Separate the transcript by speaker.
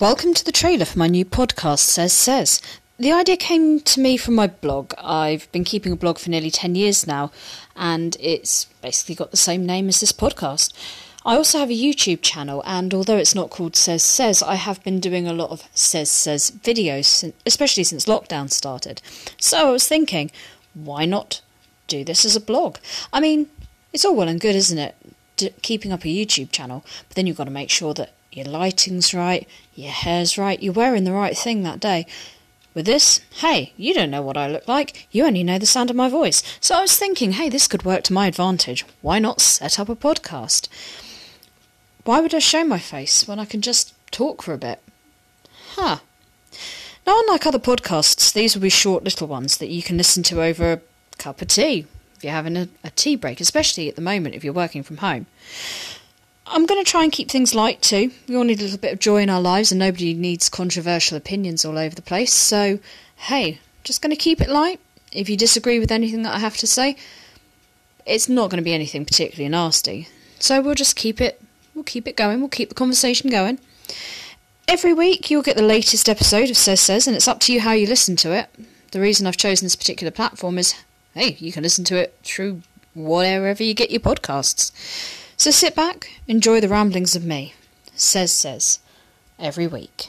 Speaker 1: Welcome to the trailer for my new podcast, Sez Says. The idea came to me from my blog. I've been keeping a blog for nearly 10 years now, and it's basically got the same name as this podcast. I also have a YouTube channel, and although it's not called Sez Says, I have been doing a lot of Sez Says videos, especially since lockdown started. So I was thinking, why not do this as a blog? I mean, it's all well and good, isn't it? Keeping up a YouTube channel, but then you've got to make sure that your lighting's right, your hair's right, you're wearing the right thing that day. With this, hey, you don't know what I look like, you only know the sound of my voice. So I was thinking, hey, this could work to my advantage. Why not set up a podcast? Why would I show my face when I can just talk for a bit? Huh. Now, unlike other podcasts, these will be short little ones that you can listen to over a cup of tea if you're having a, a tea break, especially at the moment if you're working from home. I'm going to try and keep things light too. We all need a little bit of joy in our lives, and nobody needs controversial opinions all over the place. So, hey, just going to keep it light. If you disagree with anything that I have to say, it's not going to be anything particularly nasty. So we'll just keep it. We'll keep it going. We'll keep the conversation going. Every week you'll get the latest episode of Sez Says, and it's up to you how you listen to it. The reason I've chosen this particular platform is, hey, you can listen to it through wherever you get your podcasts. So sit back, enjoy the ramblings of me. Sez Says, every week.